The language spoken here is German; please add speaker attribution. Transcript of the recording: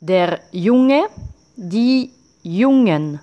Speaker 1: Der Junge, die Jungen.